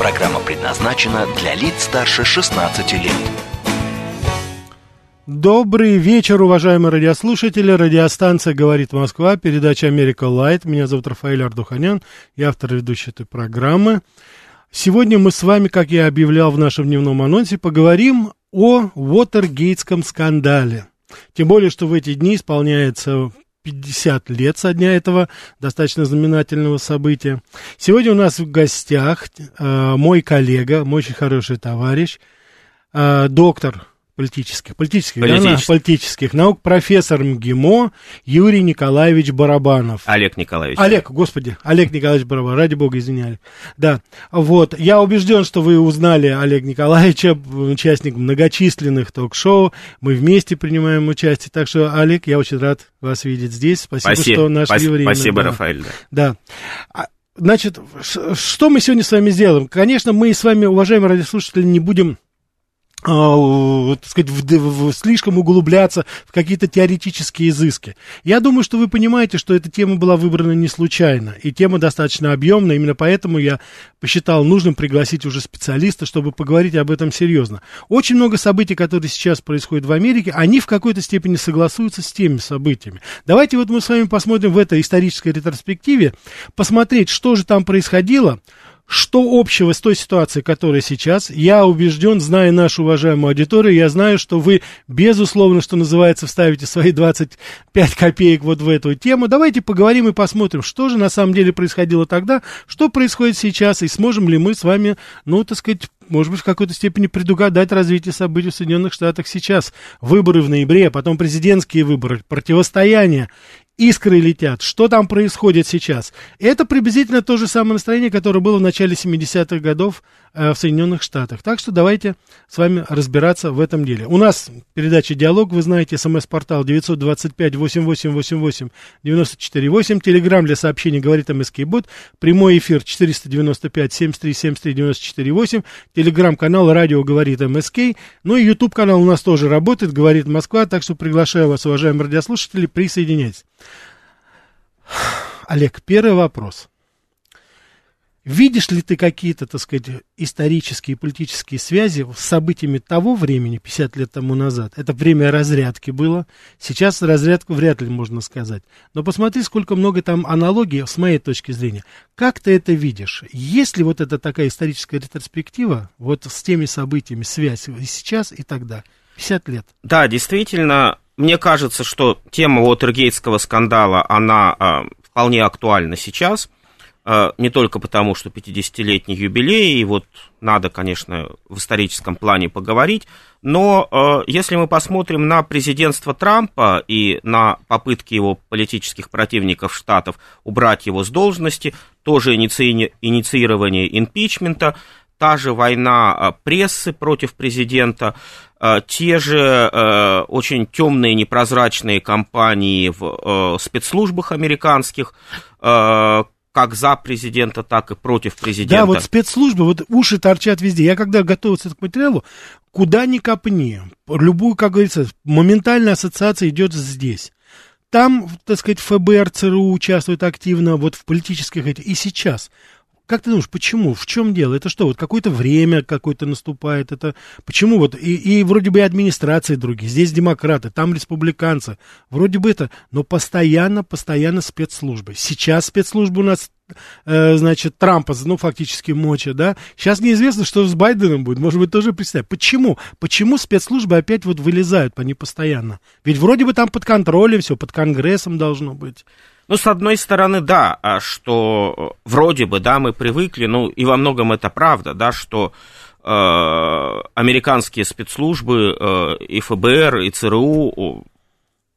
Программа предназначена для лиц старше 16 лет. Добрый вечер, уважаемые радиослушатели. Радиостанция «Говорит Москва», передача «Америка Лайт». Меня зовут Рафаэль Ардуханян, я автор и ведущий этой программы. Сегодня мы с вами, как я объявлял в нашем дневном анонсе, поговорим о Уотергейтском скандале. Тем более, что в эти дни исполняется 50 лет со дня этого достаточно знаменательного события. Сегодня у нас в гостях э, мой коллега, мой очень хороший товарищ, э, доктор политических, политических, политических. Да, политических наук, профессор МГИМО Юрий Николаевич Барабанов. Олег Николаевич. Олег, господи, Олег Николаевич Барабанов, ради бога, извиняли. Да, вот, я убежден, что вы узнали Олега Николаевича, участник многочисленных ток-шоу, мы вместе принимаем участие, так что, Олег, я очень рад вас видеть здесь, спасибо, спасибо что нашли спасибо, время. Спасибо, да. Рафаэль. Да. да. Значит, что мы сегодня с вами сделаем? Конечно, мы с вами, уважаемые радиослушатели, не будем а, так сказать, в, в, слишком углубляться в какие-то теоретические изыски. Я думаю, что вы понимаете, что эта тема была выбрана не случайно, и тема достаточно объемная, именно поэтому я посчитал нужным пригласить уже специалиста, чтобы поговорить об этом серьезно. Очень много событий, которые сейчас происходят в Америке, они в какой-то степени согласуются с теми событиями. Давайте вот мы с вами посмотрим в этой исторической ретроспективе, посмотреть, что же там происходило, что общего с той ситуацией, которая сейчас? Я убежден, зная нашу уважаемую аудиторию, я знаю, что вы, безусловно, что называется, вставите свои 25 копеек вот в эту тему. Давайте поговорим и посмотрим, что же на самом деле происходило тогда, что происходит сейчас, и сможем ли мы с вами, ну, так сказать, может быть, в какой-то степени предугадать развитие событий в Соединенных Штатах сейчас. Выборы в ноябре, а потом президентские выборы, противостояние искры летят. Что там происходит сейчас? Это приблизительно то же самое настроение, которое было в начале 70-х годов э, в Соединенных Штатах. Так что давайте с вами разбираться в этом деле. У нас передача «Диалог», вы знаете, смс-портал 925-8888-94-8, телеграмм для сообщений «Говорит МСК Бот», прямой эфир 495-73-73-94-8, телеграм-канал «Радио говорит МСК», ну и YouTube-канал у нас тоже работает, «Говорит Москва», так что приглашаю вас, уважаемые радиослушатели, присоединяйтесь. Олег, первый вопрос. Видишь ли ты какие-то, так сказать, исторические и политические связи с событиями того времени, 50 лет тому назад? Это время разрядки было. Сейчас разрядку вряд ли можно сказать. Но посмотри, сколько много там аналогий, с моей точки зрения. Как ты это видишь? Есть ли вот эта такая историческая ретроспектива, вот с теми событиями, связь и сейчас, и тогда? 50 лет. Да, действительно, мне кажется, что тема Уотергейтского скандала, она э, вполне актуальна сейчас, э, не только потому, что 50-летний юбилей, и вот надо, конечно, в историческом плане поговорить, но э, если мы посмотрим на президентство Трампа и на попытки его политических противников штатов убрать его с должности, тоже иници... инициирование импичмента, та же война прессы против президента, Э, те же э, очень темные, непрозрачные компании в э, спецслужбах американских, как за президента, так и против президента. Да, вот спецслужбы, вот уши торчат везде. Я когда готовился к материалу, куда ни копни, любую, как говорится, моментальная ассоциация идет здесь. Там, так сказать, ФБР, ЦРУ участвует активно, вот в политических этих, и сейчас. Как ты думаешь, почему? В чем дело? Это что, вот какое-то время какое-то наступает? Это почему вот и, и вроде бы и администрации другие, здесь демократы, там республиканцы, вроде бы это, но постоянно, постоянно спецслужбы. Сейчас спецслужбы у нас э, значит, Трампа, ну, фактически моча, да. Сейчас неизвестно, что с Байденом будет. Может быть, тоже представь. Почему? Почему спецслужбы опять вот вылезают, они постоянно? Ведь вроде бы там под контролем все, под Конгрессом должно быть. Ну, с одной стороны, да, а что э, вроде бы, да, мы привыкли, ну, и во многом это правда, да, что э, американские спецслужбы, э, и ФБР, и ЦРУ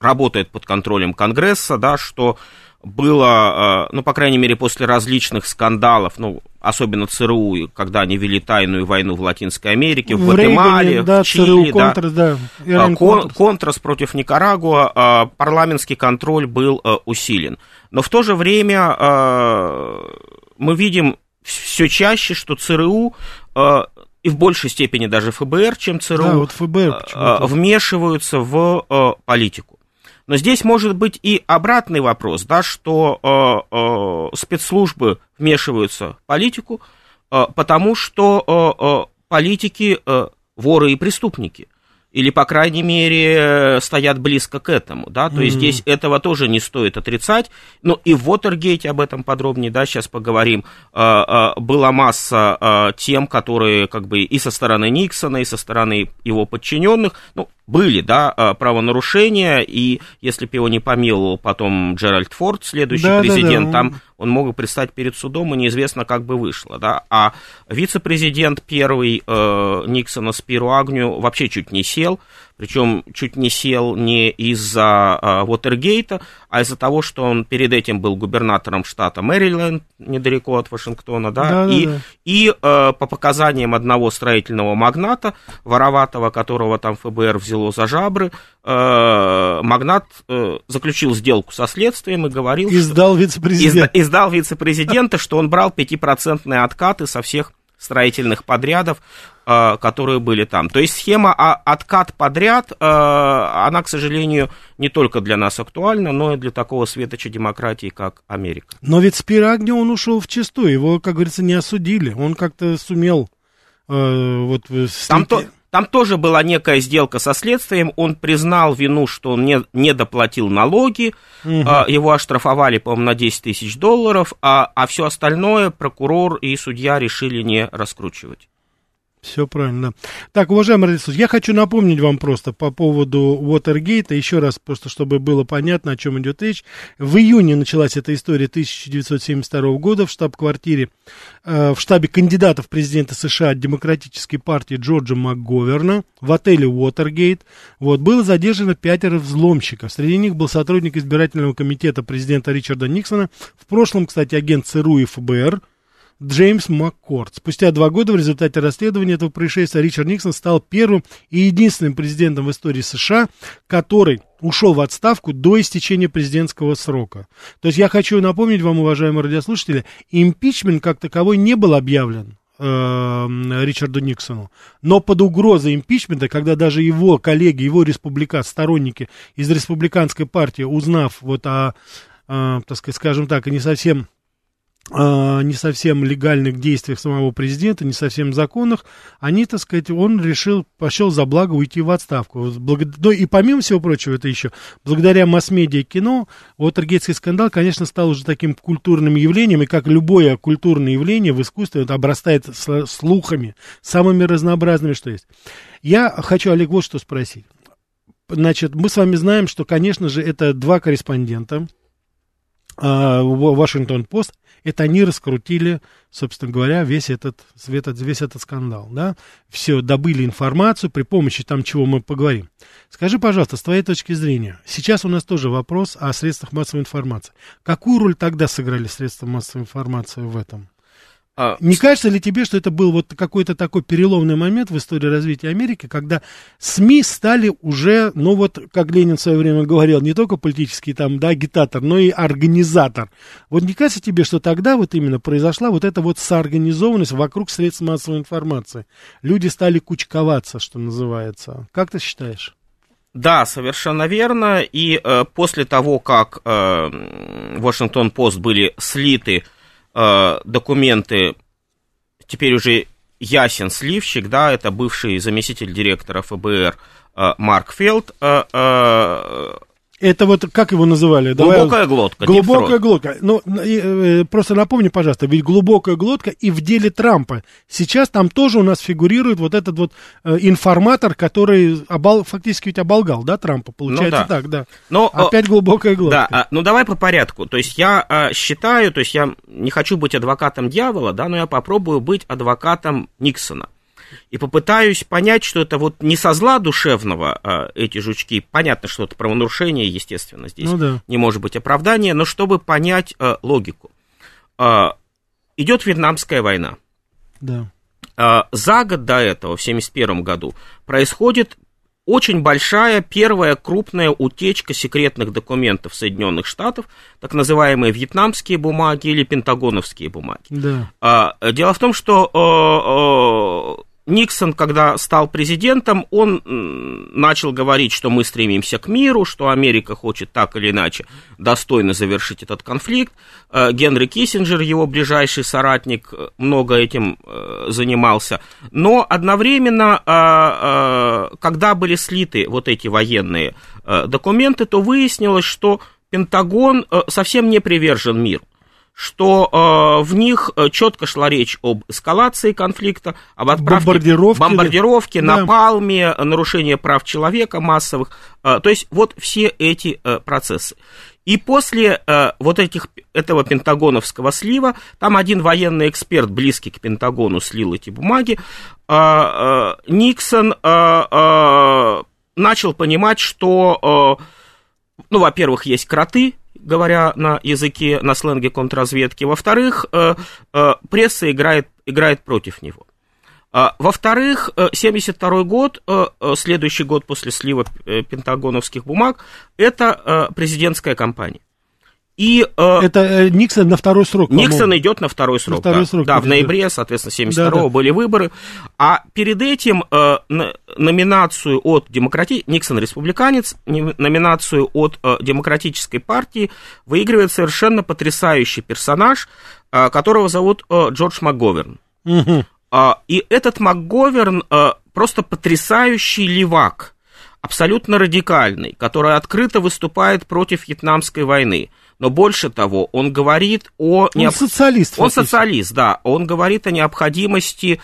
работает под контролем Конгресса, да, что было, ну, по крайней мере, после различных скандалов, ну, особенно ЦРУ, когда они вели тайную войну в Латинской Америке, в, в Гватемале, да, в Чили, ЦРУ, да, да Кон, Контрас. Контрас против Никарагуа, парламентский контроль был усилен. Но в то же время мы видим все чаще, что ЦРУ и в большей степени даже фБР, чем ЦРУ, да, вот ФБР вмешиваются в политику. Но здесь может быть и обратный вопрос, да, что э, э, спецслужбы вмешиваются в политику, э, потому что э, э, политики э, воры и преступники или, по крайней мере, стоят близко к этому, да, то mm-hmm. есть здесь этого тоже не стоит отрицать, ну и в Уотергейте об этом подробнее, да, сейчас поговорим, была масса тем, которые как бы и со стороны Никсона, и со стороны его подчиненных, ну, были, да, э, правонарушения, и если бы его не помиловал потом Джеральд Форд, следующий да, президент, да, да. там он мог бы предстать перед судом, и неизвестно, как бы вышло, да, а вице-президент первый э, Никсона Спиру Агню вообще чуть не сел, причем чуть не сел не из-за э, Уотергейта, а из-за того, что он перед этим был губернатором штата Мэриленд, недалеко от Вашингтона, да, да и, да, да. и э, по показаниям одного строительного магната, вороватого, которого там ФБР взяло за жабры, э, магнат э, заключил сделку со следствием и говорил... Издал вице-президента. Изда, издал вице-президента, что он брал 5% откаты со всех строительных подрядов, э, которые были там. То есть схема а, откат подряд, э, она, к сожалению, не только для нас актуальна, но и для такого светоча демократии, как Америка. Но ведь Спирагни он ушел в чистую, его, как говорится, не осудили, он как-то сумел э, вот... Там, то, там тоже была некая сделка со следствием, он признал вину, что он не, не доплатил налоги, угу. его оштрафовали, по-моему, на 10 тысяч долларов, а, а все остальное прокурор и судья решили не раскручивать. Все правильно. Так, уважаемый радиослушатель, я хочу напомнить вам просто по поводу Уотергейта, еще раз, просто чтобы было понятно, о чем идет речь. В июне началась эта история 1972 года в штаб-квартире, э, в штабе кандидатов президента США от Демократической партии Джорджа МакГоверна в отеле Уотергейт. Вот, было задержано пятеро взломщиков. Среди них был сотрудник избирательного комитета президента Ричарда Никсона, в прошлом, кстати, агент ЦРУ и ФБР – Джеймс Маккорд. Спустя два года в результате расследования этого происшествия Ричард Никсон стал первым и единственным президентом в истории США, который ушел в отставку до истечения президентского срока. То есть я хочу напомнить вам, уважаемые радиослушатели, импичмент как таковой не был объявлен э, Ричарду Никсону. Но под угрозой импичмента, когда даже его коллеги, его республика, сторонники из республиканской партии, узнав вот о, о так сказать, скажем так, не совсем не совсем легальных действиях самого президента, не совсем законных, они, так сказать, он решил, пошел за благо уйти в отставку. Ну и помимо всего прочего, это еще, благодаря масс-медиа и кино, Уотергейтский скандал, конечно, стал уже таким культурным явлением, и как любое культурное явление в искусстве, это обрастает слухами, самыми разнообразными, что есть. Я хочу, Олег, вот что спросить. Значит, мы с вами знаем, что, конечно же, это два корреспондента, Вашингтон-Пост, это они раскрутили, собственно говоря, весь этот, весь этот скандал, да, все, добыли информацию при помощи там, чего мы поговорим. Скажи, пожалуйста, с твоей точки зрения, сейчас у нас тоже вопрос о средствах массовой информации. Какую роль тогда сыграли средства массовой информации в этом? А, Не кажется ли тебе, что это был вот какой-то такой переломный момент в истории развития Америки, когда СМИ стали уже, ну вот, как Ленин в свое время говорил, не только политический там, да, агитатор, но и организатор. Вот не кажется тебе, что тогда вот именно произошла вот эта вот соорганизованность вокруг средств массовой информации? Люди стали кучковаться, что называется. Как ты считаешь? Да, совершенно верно. И э, после того, как э, Вашингтон-Пост были слиты э, документы, теперь уже ясен сливщик, да, это бывший заместитель директора ФБР э, Марк Фелд, э, это вот, как его называли? Глубокая Давай, глотка. Глубокая глотка. Ну, э, просто напомни, пожалуйста, ведь глубокая глотка и в деле Трампа. Сейчас там тоже у нас фигурирует вот этот вот э, информатор, который обол, фактически ведь оболгал, да, Трампа? Получается ну, да. так, да. Но, Опять глубокая глотка. Да, ну давай по порядку. То есть я а, считаю, то есть я не хочу быть адвокатом дьявола, да, но я попробую быть адвокатом Никсона. И попытаюсь понять, что это вот не со зла душевного а, эти жучки, понятно, что это правонарушение, естественно, здесь ну, да. не может быть оправдания, но чтобы понять а, логику. А, идет Вьетнамская война. Да. А, за год до этого, в 1971 году, происходит очень большая первая крупная утечка секретных документов Соединенных Штатов, так называемые вьетнамские бумаги или пентагоновские бумаги. Да. А, дело в том, что Никсон, когда стал президентом, он начал говорить, что мы стремимся к миру, что Америка хочет так или иначе достойно завершить этот конфликт. Э, Генри Киссинджер, его ближайший соратник, э, много этим э, занимался. Но одновременно, когда были слиты вот эти военные документы, то выяснилось, что Пентагон совсем не привержен миру что э, в них э, четко шла речь об эскалации конфликта, об отправке бомбардировки, бомбардировки да. напалме, нарушении прав человека массовых. Э, то есть вот все эти э, процессы. И после э, вот этих, этого пентагоновского слива, там один военный эксперт, близкий к Пентагону, слил эти бумаги, э, э, Никсон э, э, начал понимать, что, э, ну, во-первых, есть кроты, говоря на языке, на сленге контрразведки. Во-вторых, э, э, пресса играет, играет против него. А, во-вторых, 1972 э, год, следующий год после слива пентагоновских бумаг, это президентская кампания. И, э, это э, Никсон на второй срок. Никсон идет на второй срок. На второй да, срок да в ноябре, соответственно, 72-го да, да. были выборы. А перед этим э, номинацию от демократи... Никсон республиканец, номинацию от э, демократической партии выигрывает совершенно потрясающий персонаж, э, которого зовут э, Джордж МакГоверн. Угу. Э, и этот МакГоверн э, просто потрясающий левак, абсолютно радикальный, который открыто выступает против Вьетнамской войны но больше того, он говорит о... Он необ... социалист. Он социалист, да. Он говорит о необходимости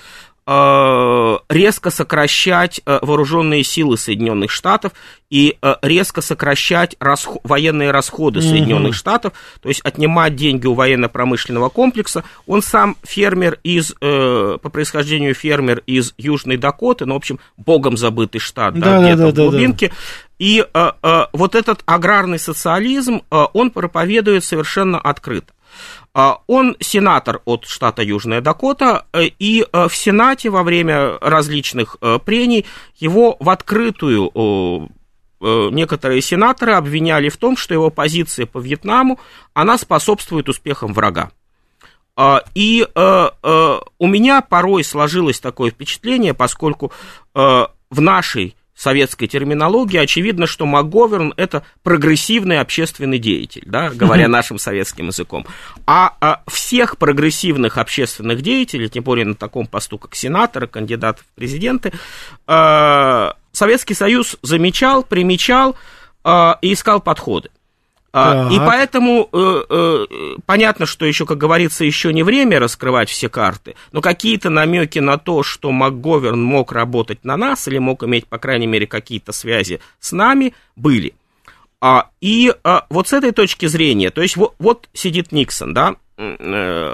резко сокращать э, вооруженные силы Соединенных Штатов и э, резко сокращать расх... военные расходы Соединенных mm-hmm. Штатов, то есть отнимать деньги у военно-промышленного комплекса. Он сам фермер из, по происхождению фермер из Южной Дакоты, ну, в общем, богом забытый штат, да, да, где-то да, да, в глубинке. Да, да. И э, э, вот этот аграрный социализм, э, он проповедует совершенно открыто. А, он сенатор от штата Южная Дакота, э, и э, в Сенате во время различных э, прений его в открытую некоторые сенаторы обвиняли в том, что его позиция по Вьетнаму, она способствует успехам врага. А, и у меня порой сложилось такое впечатление, поскольку в нашей советской терминологии, очевидно, что МакГоверн – это прогрессивный общественный деятель, да, говоря нашим советским языком. А, а всех прогрессивных общественных деятелей, тем более на таком посту, как сенатора, кандидатов в президенты, э, Советский Союз замечал, примечал э, и искал подходы. А, и поэтому э, э, понятно, что еще, как говорится, еще не время раскрывать все карты, но какие-то намеки на то, что МакГоверн мог работать на нас или мог иметь, по крайней мере, какие-то связи с нами, были. А, и а, вот с этой точки зрения, то есть вот, вот сидит Никсон, да,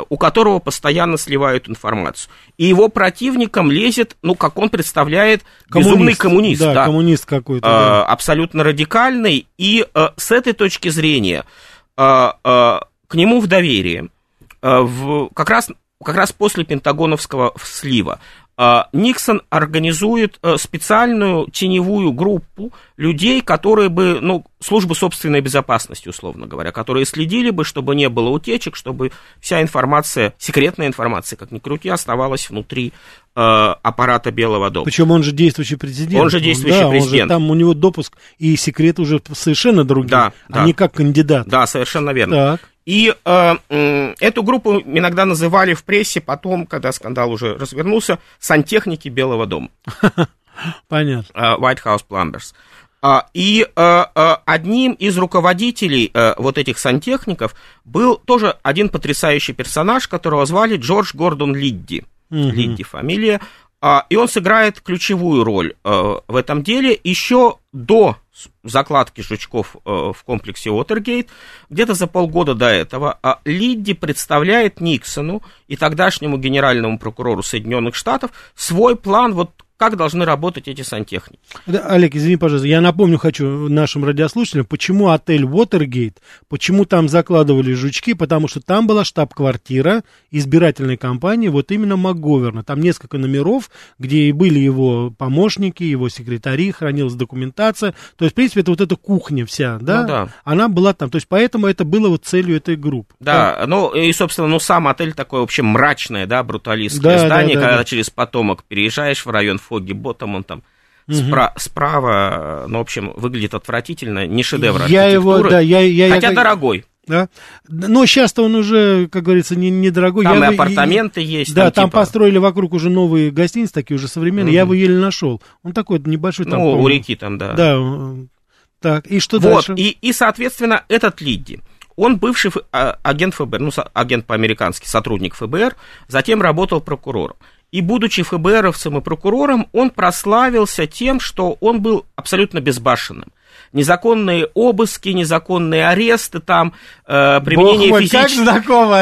у которого постоянно сливают информацию. И его противником лезет, ну, как он представляет, коммунист, безумный коммунист. Да, да. коммунист какой-то. Да. Абсолютно радикальный. И э, с этой точки зрения э, к нему в доверие. В, как, раз, как раз после пентагоновского слива Никсон организует э, специальную теневую группу людей, которые бы, ну, службы собственной безопасности, условно говоря, которые следили бы, чтобы не было утечек, чтобы вся информация, секретная информация, как ни крути, оставалась внутри э, аппарата Белого дома. Причем он же действующий президент. Он же действующий да, президент. Он же, там у него допуск и секрет уже совершенно другие, да, а да. не как кандидат. Да, совершенно верно. Так. И э, э, эту группу иногда называли в прессе потом, когда скандал уже развернулся, сантехники Белого дома. Понятно. Э, White House Plumbers. А, и э, э, одним из руководителей вот этих сантехников был тоже один потрясающий персонаж, которого звали Джордж Гордон Лидди. Угу. Лидди фамилия. А, и он сыграет ключевую роль в этом деле. Еще до закладки жучков э, в комплексе Уотергейт, где-то за полгода до этого а Лидди представляет Никсону и тогдашнему генеральному прокурору Соединенных Штатов свой план вот как должны работать эти сантехники. Да, Олег, извини, пожалуйста, я напомню хочу нашим радиослушателям, почему отель Уотергейт, почему там закладывали жучки, потому что там была штаб-квартира избирательной кампании, вот именно МакГоверна. Там несколько номеров, где и были его помощники, его секретари, хранилась документация. То есть, в принципе, это вот эта кухня вся, да? Ну, да. Она была там. То есть, поэтому это было вот целью этой группы. Да, да. ну и, собственно, ну сам отель такой вообще мрачное, да, бруталистское да, здание, да, да, когда да. через потомок переезжаешь в район Фоги Ботом, он там угу. спра- справа, ну, в общем, выглядит отвратительно, не шедевр я его, да, я, я, хотя я, дорогой. Да. Но сейчас-то он уже, как говорится, недорогой. Не там я и апартаменты и, есть. Да, там, там типа... построили вокруг уже новые гостиницы, такие уже современные. Угу. Я его еле нашел. Он такой небольшой. Там, ну, у реки там, да. Да. Так, и что вот, дальше? И, и, соответственно, этот Лидди. Он бывший а, агент ФБР, ну, агент по-американски, сотрудник ФБР, затем работал прокурором. И будучи ФБРовцем и прокурором, он прославился тем, что он был абсолютно безбашенным незаконные обыски, незаконные аресты, там, э, применение Бог физич...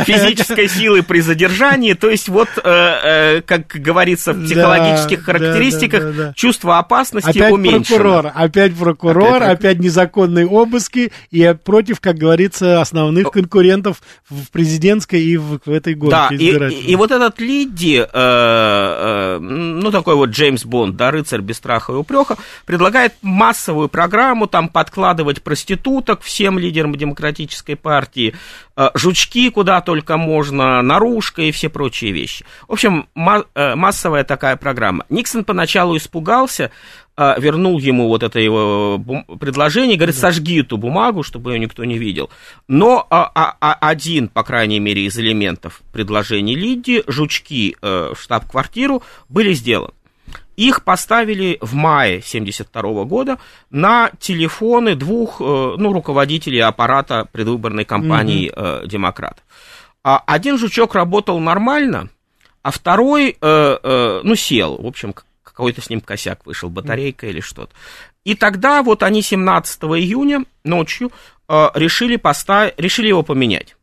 физической силы при задержании. То есть, вот, э, э, как говорится в психологических да, характеристиках, да, да, чувство опасности опять уменьшено. Прокурор, опять прокурор, опять, опять незаконные обыски и против, как говорится, основных конкурентов в президентской и в, в этой гонке Да, и, и, вот этот Лидди, э, э, ну, такой вот Джеймс Бонд, да, рыцарь без страха и упрека, предлагает массовую программу, там, подкладывать проституток всем лидерам демократической партии, э, жучки куда только можно, наружка и все прочие вещи. В общем, э, массовая такая программа. Никсон поначалу испугался, э, вернул ему вот это его предложение, говорит, сожги эту бумагу, чтобы ее никто не видел. Но а, а, а, один, по крайней мере, из элементов предложений Лидии, жучки в штаб-квартиру, были сделаны. Их поставили в мае 1972 года на телефоны двух э, ну, руководителей аппарата предвыборной кампании mm-hmm. демократов. А один жучок работал нормально, а второй, э, ну, сел. В общем, какой-то с ним косяк вышел, батарейка mm-hmm. или что-то. И тогда вот они 17 июня ночью решили, поставить, решили его поменять.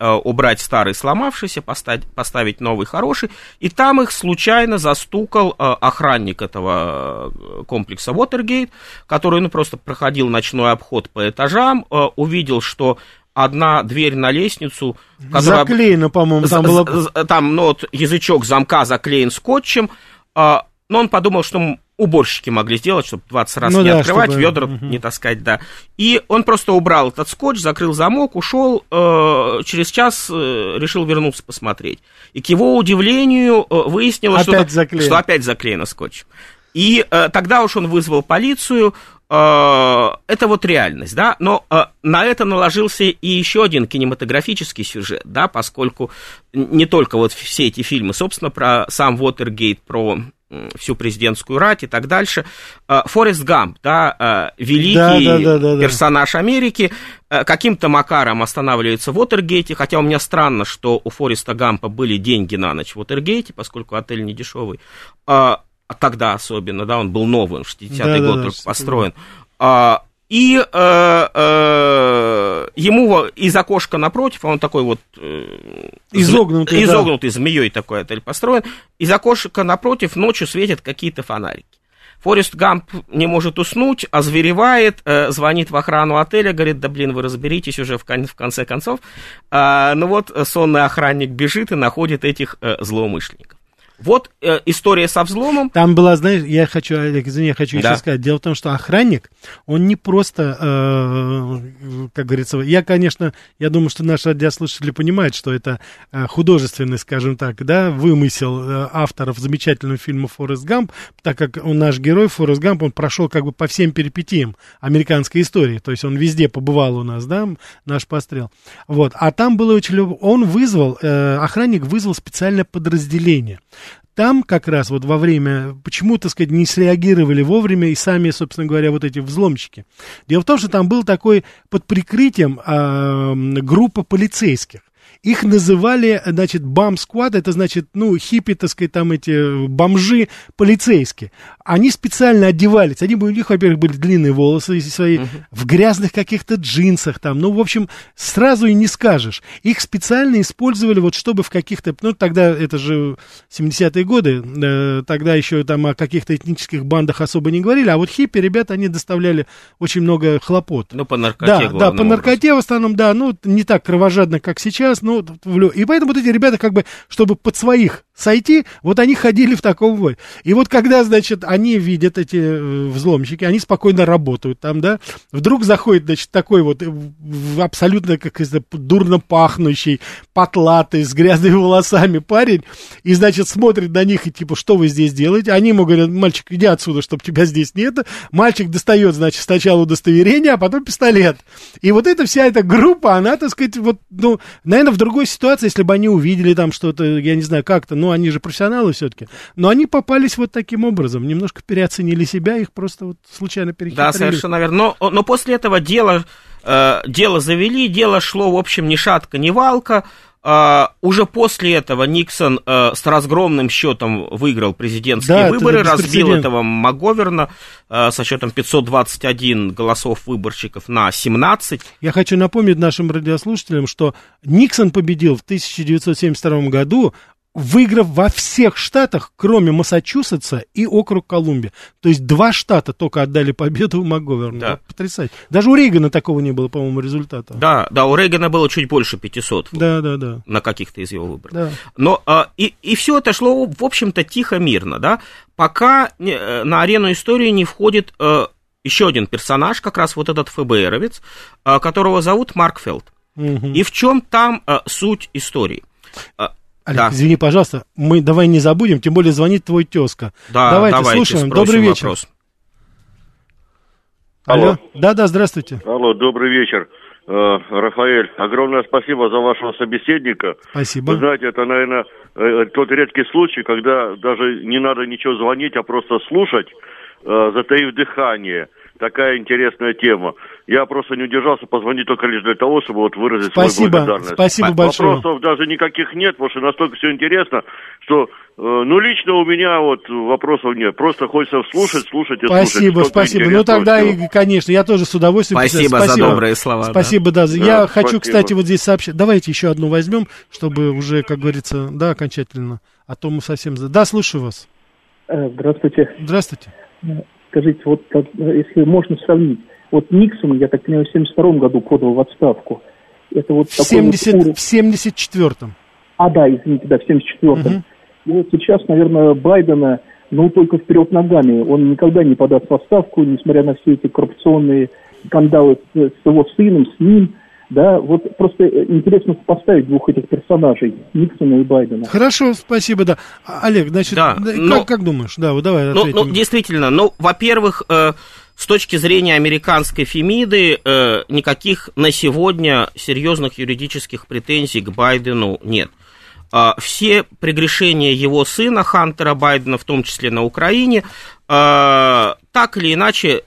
Э, убрать старый сломавшийся, поставить, поставить новый хороший, и там их случайно застукал э, охранник этого э, комплекса Watergate, который ну, просто проходил ночной обход по этажам, увидел, что одна дверь на лестницу... Которая... Заклеена, по-моему, там было... Там, ну, вот, язычок замка заклеен скотчем, но он подумал, что уборщики могли сделать, чтобы 20 раз ну, не да, открывать, чтобы... ведра угу. не таскать, да. И он просто убрал этот скотч, закрыл замок, ушел, э, через час э, решил вернуться посмотреть. И к его удивлению э, выяснилось, опять что, что опять заклеено скотч. И э, тогда уж он вызвал полицию, э, это вот реальность, да, но э, на это наложился и еще один кинематографический сюжет, да, поскольку не только вот все эти фильмы, собственно, про сам Вотергейт, про всю президентскую рать и так дальше. А, Форест Гамп, да, а, великий да, да, да, да, персонаж Америки, а, каким-то макаром останавливается в Уотергейте, хотя у меня странно, что у Фореста Гампа были деньги на ночь в Уотергейте, поскольку отель не дешевый, тогда особенно, да, он был новый, в 60-е да, годы да, только построен. и э, э, ему из окошка напротив, он такой вот э, изогнутый, изогнутый да. змеей такой отель построен, из окошка напротив ночью светят какие-то фонарики. Форест Гамп не может уснуть, озверевает, э, звонит в охрану отеля, говорит, да блин, вы разберитесь уже в, кон- в конце концов. А, ну вот сонный охранник бежит и находит этих э, злоумышленников. Вот э, история со взломом. Там была, знаешь, я хочу, Олег, извини, я хочу да. еще сказать. Дело в том, что охранник, он не просто, э, как говорится, я, конечно, я думаю, что наши радиослушатели понимают, что это э, художественный, скажем так, да, вымысел э, авторов замечательного фильма «Форест Гамп», так как он, наш герой Форест Гамп, он прошел как бы по всем перипетиям американской истории, то есть он везде побывал у нас, да, наш пострел. Вот, а там было очень, он вызвал, э, охранник вызвал специальное подразделение там как раз вот во время, почему, так сказать, не среагировали вовремя и сами, собственно говоря, вот эти взломщики. Дело в том, что там был такой под прикрытием э, группа полицейских. Их называли, значит, бам-сквад, это значит, ну, хиппи, так сказать, там эти бомжи полицейские. Они специально одевались, они, у них, во-первых, были длинные волосы свои, uh-huh. в грязных каких-то джинсах там, ну, в общем, сразу и не скажешь. Их специально использовали вот чтобы в каких-то, ну, тогда, это же 70-е годы, э, тогда еще там о каких-то этнических бандах особо не говорили, а вот хиппи, ребята, они доставляли очень много хлопот. Ну, по наркоте, Да, да, по наркоте в основном, да, ну, не так кровожадно, как сейчас, ну, и поэтому вот эти ребята, как бы, чтобы под своих сойти, вот они ходили в таком бой. И вот когда, значит, они видят эти э, взломщики, они спокойно работают там, да, вдруг заходит, значит, такой вот э, абсолютно, как это, дурно пахнущий, потлатый, с грязными волосами парень, и, значит, смотрит на них и типа, что вы здесь делаете? Они ему говорят, мальчик, иди отсюда, чтобы тебя здесь нет. Мальчик достает, значит, сначала удостоверение, а потом пистолет. И вот эта вся эта группа, она, так сказать, вот, ну, наверное, в другой ситуации, если бы они увидели там что-то, я не знаю, как-то, ну, они же профессионалы все-таки, но они попались вот таким образом, немножко переоценили себя, их просто вот случайно перехитрили. Да, совершенно верно. Но, но после этого дело, э, дело завели, дело шло, в общем, ни шатка, ни валка, Uh, уже после этого Никсон uh, с разгромным счетом выиграл президентские да, выборы, это разбил этого МакГоверна uh, со счетом 521 голосов выборщиков на 17. Я хочу напомнить нашим радиослушателям, что Никсон победил в 1972 году выиграв во всех штатах, кроме Массачусетса и округ Колумбия. То есть два штата только отдали победу МакГоверну. Да. Потрясающе. Даже у Рейгана такого не было, по-моему, результата. Да, да, у Рейгана было чуть больше 500. Да, да, да. На каких-то из его выборов. Да. Но а, и, и все это шло, в общем-то, тихо, мирно, да, пока э, на арену истории не входит э, еще один персонаж, как раз вот этот ФБРовец, э, которого зовут Маркфелд. Угу. И в чем там суть истории? Олег, да. извини, пожалуйста, мы давай не забудем, тем более звонит твой тезка. Да, давайте, давайте слушаем. Добрый вечер. Вопрос. Алло. Алло. Да, да, здравствуйте. Алло, добрый вечер. Э, Рафаэль, огромное спасибо за вашего собеседника. Спасибо. Вы знаете, это, наверное, э, тот редкий случай, когда даже не надо ничего звонить, а просто слушать, э, затаив дыхание такая интересная тема. Я просто не удержался позвонить только лишь для того, чтобы вот выразить спасибо, свою благодарность. Спасибо большое. Вопросов даже никаких нет, потому что настолько все интересно, что, э, ну, лично у меня вот вопросов нет. Просто хочется слушать, слушать и спасибо, слушать. Спасибо, спасибо. Ну, тогда, и, конечно, я тоже с удовольствием... Спасибо, спасибо. за добрые слова. Спасибо, да. да. Я спасибо. хочу, кстати, вот здесь сообщить. Давайте еще одну возьмем, чтобы уже, как говорится, да, окончательно. А то мы совсем... Да, слушаю вас. Э, здравствуйте. Здравствуйте. Скажите, вот если можно сравнить, вот Никсон, я так понимаю, в 72 году подал в отставку. Это вот в, 70, вот в 74-м. А, да, извините, да, в 74-м. Угу. И вот сейчас, наверное, Байдена, ну, только вперед ногами. Он никогда не подаст в отставку, несмотря на все эти коррупционные скандалы с его сыном, с ним – да, вот просто э, интересно поставить двух этих персонажей, Никсона и Байдена. Хорошо, спасибо, да. А, Олег, значит, да, но, как, как думаешь? Да, вот давай ну, ну, действительно, ну, во-первых, э, с точки зрения американской Фемиды, э, никаких на сегодня серьезных юридических претензий к Байдену нет. Э, все прегрешения его сына Хантера Байдена, в том числе на Украине, э, так или иначе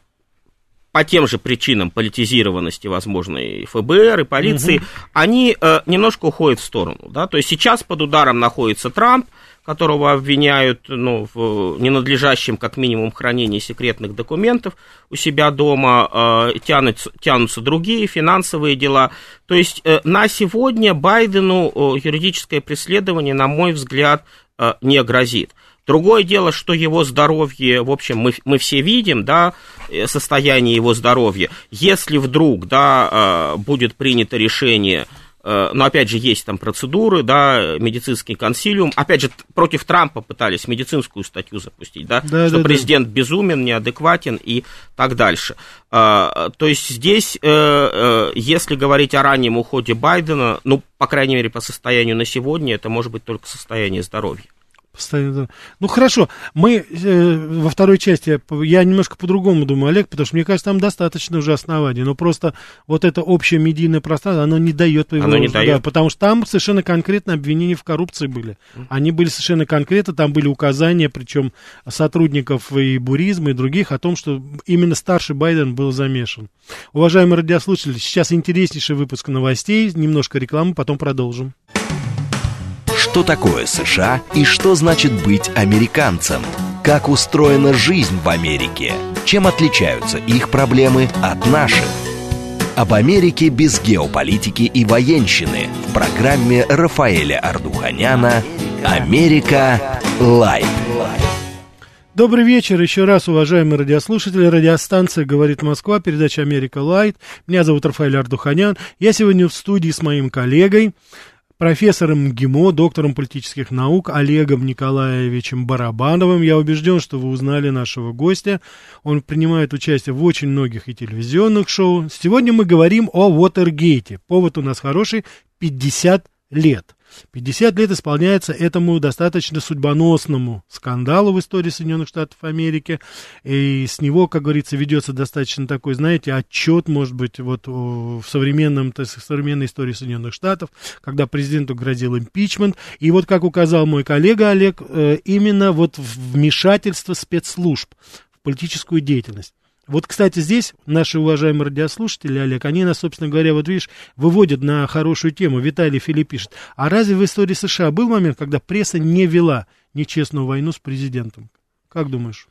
по тем же причинам политизированности, возможно, и ФБР, и полиции, угу. они э, немножко уходят в сторону. Да? То есть сейчас под ударом находится Трамп, которого обвиняют ну, в ненадлежащем, как минимум, хранении секретных документов у себя дома, э, тянутся, тянутся другие финансовые дела. То есть э, на сегодня Байдену э, юридическое преследование, на мой взгляд, э, не грозит. Другое дело, что его здоровье, в общем, мы, мы все видим, да, э, состояние его здоровья. Если вдруг, да, э, будет принято решение э, но опять же есть там процедуры, да, медицинский консилиум. Опять же, против Трампа пытались медицинскую статью запустить, да, да что да, президент да. безумен, неадекватен и так дальше. То есть здесь, если говорить о раннем уходе Байдена, ну, по крайней мере, по состоянию на сегодня, это может быть только состояние здоровья. Постоянно. Ну хорошо, мы э, во второй части, я немножко по-другому думаю, Олег, потому что мне кажется, там достаточно уже оснований, но просто вот это общее медийное пространство, оно не дает Оно не да, дает. потому что там совершенно конкретно обвинения в коррупции были. Они были совершенно конкретно, там были указания, причем сотрудников и буризма, и других, о том, что именно старший Байден был замешан. Уважаемые радиослушатели, сейчас интереснейший выпуск новостей, немножко рекламы, потом продолжим. Что такое США и что значит быть американцем? Как устроена жизнь в Америке? Чем отличаются их проблемы от наших? Об Америке без геополитики и военщины в программе Рафаэля Ардуханяна «Америка. Light». Добрый вечер еще раз, уважаемые радиослушатели. Радиостанция «Говорит Москва», передача «Америка Light». Меня зовут Рафаэль Ардуханян. Я сегодня в студии с моим коллегой, профессором МГИМО, доктором политических наук Олегом Николаевичем Барабановым. Я убежден, что вы узнали нашего гостя. Он принимает участие в очень многих и телевизионных шоу. Сегодня мы говорим о Уотергейте. Повод у нас хороший – 50 лет. 50 лет исполняется этому достаточно судьбоносному скандалу в истории Соединенных Штатов Америки. И с него, как говорится, ведется достаточно такой, знаете, отчет, может быть, вот в современном, так сказать, современной истории Соединенных Штатов, когда президенту грозил импичмент. И вот, как указал мой коллега Олег, э, именно вот вмешательство спецслужб в политическую деятельность. Вот, кстати, здесь наши уважаемые радиослушатели, Олег, они нас, собственно говоря, вот видишь, выводят на хорошую тему. Виталий Филипп пишет, а разве в истории США был момент, когда пресса не вела нечестную войну с президентом? Как думаешь?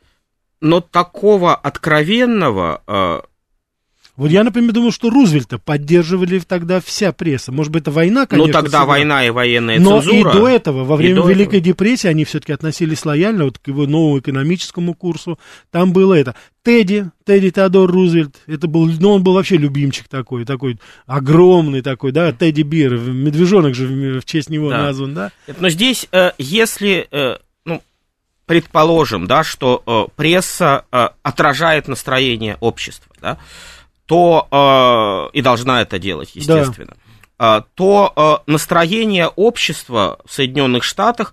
Но такого откровенного э, Вот я, например, думаю, что Рузвельта поддерживали тогда вся пресса. Может быть, это война, конечно. ну тогда сыграла. война и военная Но цензура. и до этого, во время Великой этого. депрессии, они все-таки относились лояльно вот к его новому экономическому курсу. Там было это. Тедди, Тедди Теодор Рузвельт, это был, ну, он был вообще любимчик такой, такой огромный такой, да, Тедди Бир, медвежонок же в, в честь него Да. назван, да? Но здесь, э, если, э, ну, предположим, да, что э, пресса э, отражает настроение общества, да, то э, и должна это делать, естественно, э, то э, настроение общества в Соединенных Штатах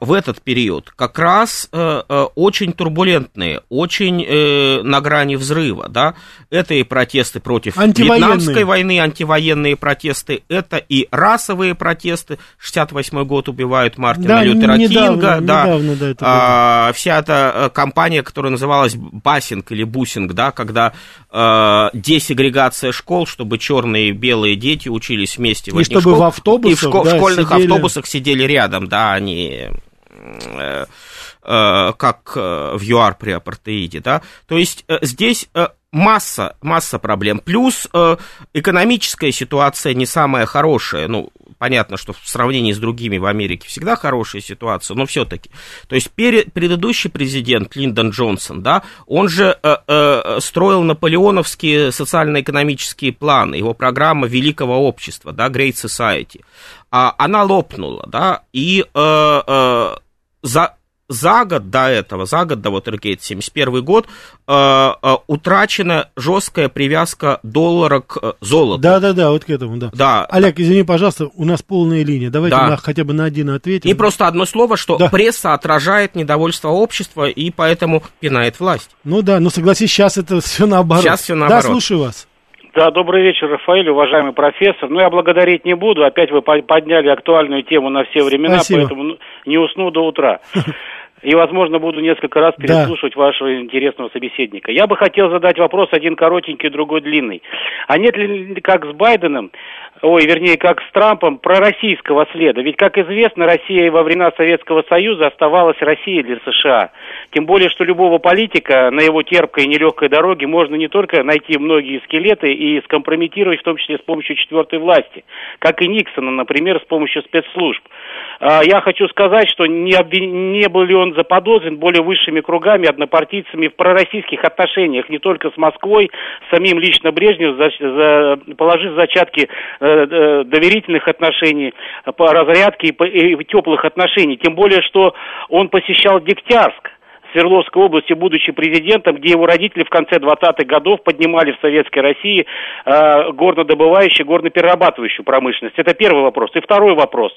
в этот период как раз э, э, очень турбулентные, очень э, на грани взрыва, да, это и протесты против. Вьетнамской войны, антивоенные протесты, это и расовые протесты, 68 год убивают Мартина Да, Лютера недавно, Кинга, да, недавно, да, это А, вся эта э, кампания, которая называлась busing или бусинг, да, когда э, десегрегация школ, чтобы черные и белые дети учились вместе в И чтобы школ- в автобусах, и в, шко- да, школьных сидели. автобусах сидели рядом, да, они э, э, как э, в ЮАР при апартеиде, да, то есть э, здесь э, масса, масса проблем, плюс э, экономическая ситуация не самая хорошая, ну, понятно, что в сравнении с другими в Америке всегда хорошая ситуация, но все-таки, то есть предыдущий президент Линдон Джонсон, да, он же э, э, строил наполеоновские социально-экономические планы, его программа Великого общества, да, Great Society, а, она лопнула, да, и э, э, за, за год до этого, за год до Watergate, 71 год, э, э, утрачена жесткая привязка доллара к э, золоту. Да-да-да, вот к этому, да. Да. Олег, извини, пожалуйста, у нас полная линия. Давайте Да. на- хотя бы на один ответим. И просто одно слово, что Да. пресса отражает недовольство общества и поэтому пинает власть. Ну да, но согласись, сейчас это все наоборот. Всё Да, наоборот. слушаю вас. Да, добрый вечер, Рафаэль, уважаемый профессор. Ну, я благодарить не буду, опять вы по- подняли актуальную тему на все времена, Спасибо. поэтому ну, не усну до утра. И, возможно, буду несколько раз Да. переслушивать вашего интересного собеседника. Я бы хотел задать вопрос, один коротенький, другой длинный. А нет ли, как с Байденом, ой, вернее, как с Трампом, пророссийского следа? Ведь, как известно, Россия во времена Советского Союза оставалась Россией для США. Тем более, что любого политика на его терпкой и нелегкой дороге можно не только найти многие скелеты и скомпрометировать, в том числе с помощью четвертой власти, как и Никсона, например, с помощью спецслужб. А, Я хочу сказать, что не, обвин- не был ли он заподозрен более высшими кругами, однопартийцами в пророссийских отношениях, не только с Москвой, самим лично Брежнев, за- за- положив зачатки э, э, доверительных отношений, э, по разрядке и, по- и теплых отношений. Тем более, что он посещал Дегтярск. Свердловской области, будучи президентом, где его родители в конце 20-х годов поднимали в Советской России э, горнодобывающую, горноперерабатывающую промышленность. Это первый вопрос. И второй вопрос.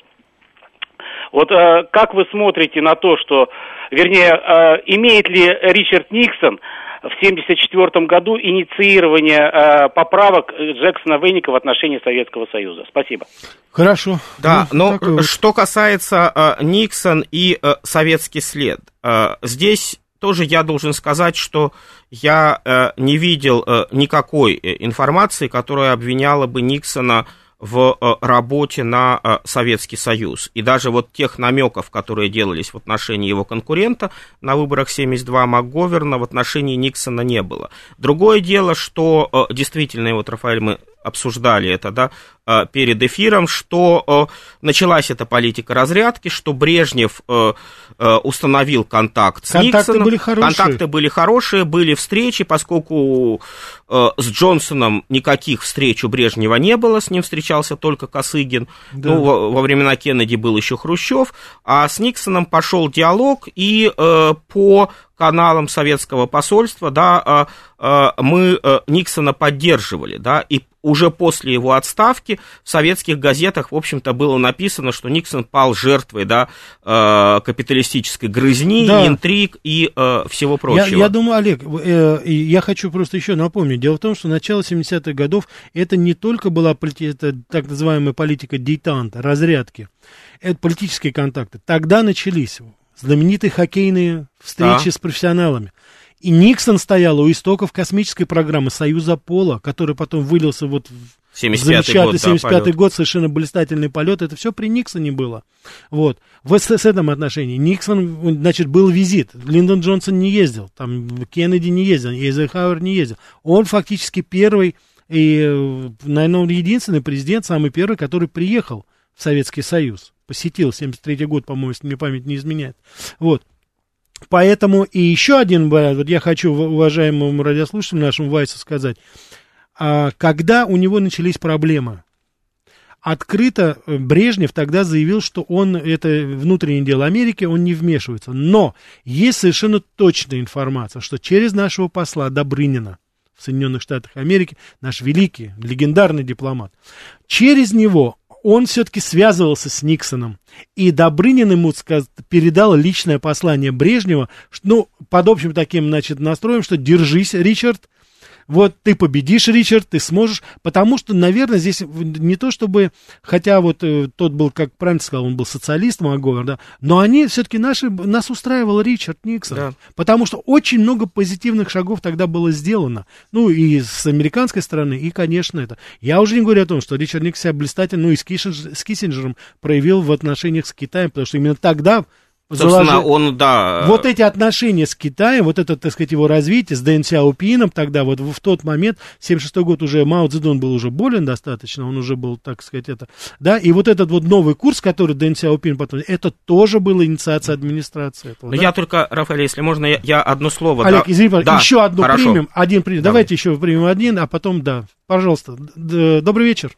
Вот э, как вы смотрите на то, что, вернее, э, имеет ли Ричард Никсон в 1974 году инициирование э, поправок Джексона Вейника в отношении Советского Союза. Спасибо. Хорошо. Да, ну, но вот. что касается э, Никсон и э, советский след, э, здесь тоже я должен сказать, что я э, не видел э, никакой э, информации, которая обвиняла бы Никсона в э, работе на э, Советский Союз. И даже вот тех намеков, которые делались в отношении его конкурента на выборах 72 МакГоверна, в отношении Никсона не было. Другое дело, что э, действительно, вот, Рафаэль, мы обсуждали это, да, перед эфиром, что э, началась эта политика разрядки, что Брежнев э, установил контакт с Контакты Никсоном. были хорошие. Контакты были хорошие, были встречи, поскольку с Джонсоном никаких встреч у Брежнева не было, с ним встречался только Косыгин. Да. Ну, во, во времена Кеннеди был еще Хрущев, а с Никсоном пошел диалог, и по каналам советского посольства, да, мы Никсона поддерживали, да, и уже после его отставки в советских газетах, в общем-то, было написано, что Никсон пал жертвой да, э, капиталистической грызни, да. интриг и э, всего прочего. Я, я думаю, Олег, э, я хочу просто еще напомнить. Дело в том, что начало 70-х годов это не только была это, так называемая политика дейтанта, разрядки, это политические контакты. Тогда начались знаменитые хоккейные встречи да. с профессионалами. И Никсон стоял у истоков космической программы Союза Пола, который потом вылился вот в 75-й год, 75 да, год, совершенно блистательный полет. Это все при Никсоне было. Вот. В с, с этом отношении. Никсон, значит, был визит. Линдон Джонсон не ездил. Там Кеннеди не ездил. Эйзенхауэр не ездил. Он фактически первый и, наверное, он единственный президент, самый первый, который приехал в Советский Союз. Посетил 73 год, по-моему, если мне память не изменяет. Вот. Поэтому и еще один вариант, вот я хочу уважаемому радиослушателю нашему Вайсу сказать, а, когда у него начались проблемы, открыто э, Брежнев тогда заявил, что он, это внутреннее дело Америки, он не вмешивается. Но есть совершенно точная информация, что через нашего посла Добрынина в Соединенных Штатах Америки, наш великий, легендарный дипломат, через него он все-таки связывался с Никсоном. И Добрынин ему передал личное послание Брежнева, ну, под общим таким, значит, настроем, что держись, Ричард, вот ты победишь, Ричард, ты сможешь, потому что, наверное, здесь не то чтобы, хотя вот э, тот был, как правильно сказал, он был социалист, Маговер, да, но они все-таки наши, нас устраивал Ричард Никсон, да. потому что очень много позитивных шагов тогда было сделано, ну, и с американской стороны, и, конечно, это. Я уже не говорю о том, что Ричард Никсон себя блистательно, ну, и с, Кишинджер, с Киссинджером проявил в отношениях с Китаем, потому что именно тогда Собственно, заложил... он, да... Вот эти отношения с Китаем, вот это, так сказать, его развитие с Дэн Сяопином тогда, вот в тот момент, 76 год уже, Мао Цзэдун был уже болен достаточно, он уже был, так сказать, это, да, и вот этот вот новый курс, который Дэн Сяопин потом, это тоже была инициация администрации этого, Но да? я только, Рафаэль, если можно, я, я одно слово... Олег, да, извини, да, еще одну хорошо. примем, один примем, давайте еще примем один, а потом, да, пожалуйста, добрый вечер.